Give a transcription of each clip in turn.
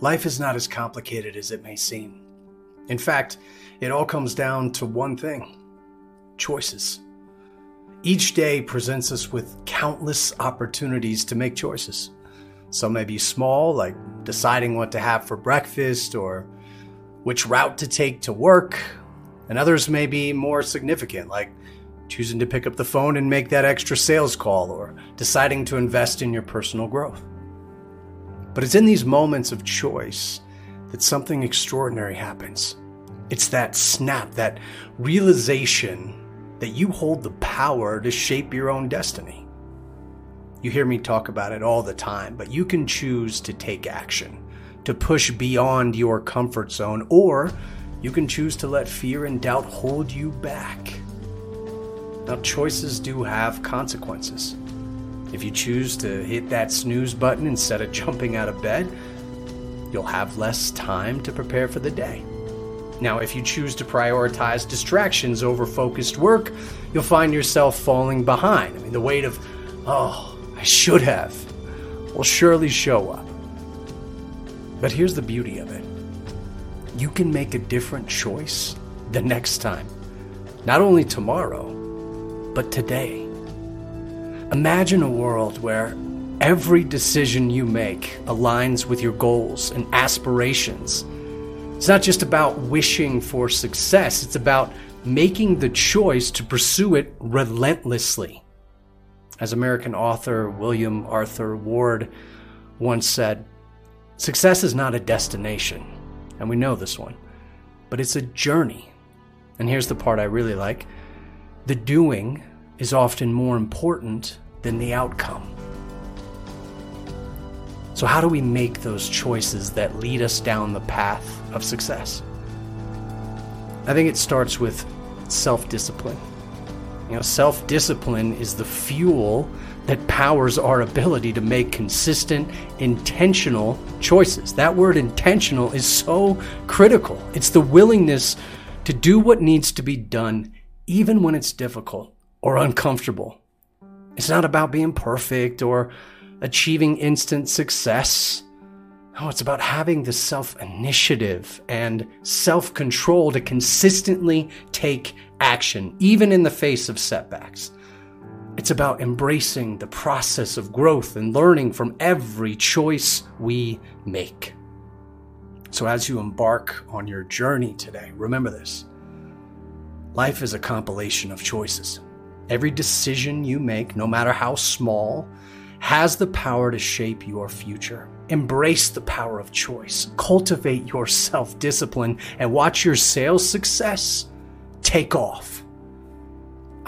Life is not as complicated as it may seem. In fact, it all comes down to one thing choices. Each day presents us with countless opportunities to make choices. Some may be small, like deciding what to have for breakfast or which route to take to work, and others may be more significant, like choosing to pick up the phone and make that extra sales call or deciding to invest in your personal growth. But it's in these moments of choice that something extraordinary happens. It's that snap, that realization that you hold the power to shape your own destiny. You hear me talk about it all the time, but you can choose to take action, to push beyond your comfort zone, or you can choose to let fear and doubt hold you back. Now, choices do have consequences. If you choose to hit that snooze button instead of jumping out of bed, you'll have less time to prepare for the day. Now, if you choose to prioritize distractions over focused work, you'll find yourself falling behind. I mean, the weight of, oh, I should have, will surely show up. But here's the beauty of it you can make a different choice the next time. Not only tomorrow, but today. Imagine a world where every decision you make aligns with your goals and aspirations it's not just about wishing for success, it's about making the choice to pursue it relentlessly. As American author William Arthur Ward once said, success is not a destination, and we know this one, but it's a journey. And here's the part I really like the doing is often more important than the outcome. So, how do we make those choices that lead us down the path of success? I think it starts with self discipline. You know, self discipline is the fuel that powers our ability to make consistent, intentional choices. That word intentional is so critical. It's the willingness to do what needs to be done, even when it's difficult or uncomfortable. It's not about being perfect or achieving instant success. No, it's about having the self initiative and self control to consistently take action, even in the face of setbacks. It's about embracing the process of growth and learning from every choice we make. So, as you embark on your journey today, remember this life is a compilation of choices. Every decision you make, no matter how small, has the power to shape your future. Embrace the power of choice, cultivate your self discipline, and watch your sales success take off.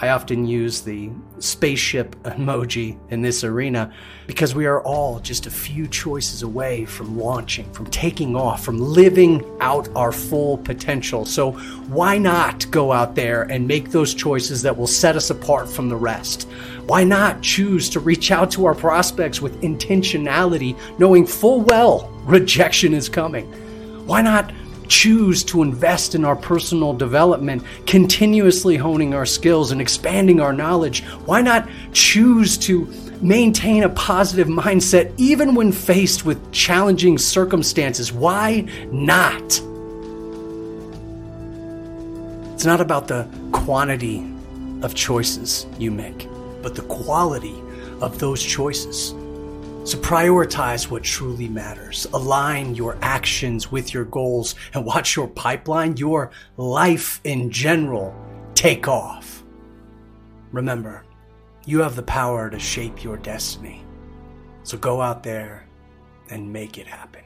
I often use the spaceship emoji in this arena because we are all just a few choices away from launching, from taking off, from living out our full potential. So, why not go out there and make those choices that will set us apart from the rest? Why not choose to reach out to our prospects with intentionality, knowing full well rejection is coming? Why not choose to invest in our personal development, continuously honing our skills and expanding our knowledge? Why not choose to maintain a positive mindset even when faced with challenging circumstances? Why not? It's not about the quantity of choices you make, but the quality of those choices. So prioritize what truly matters. Align your actions with your goals and watch your pipeline, your life in general, take off. Remember, you have the power to shape your destiny. So go out there and make it happen.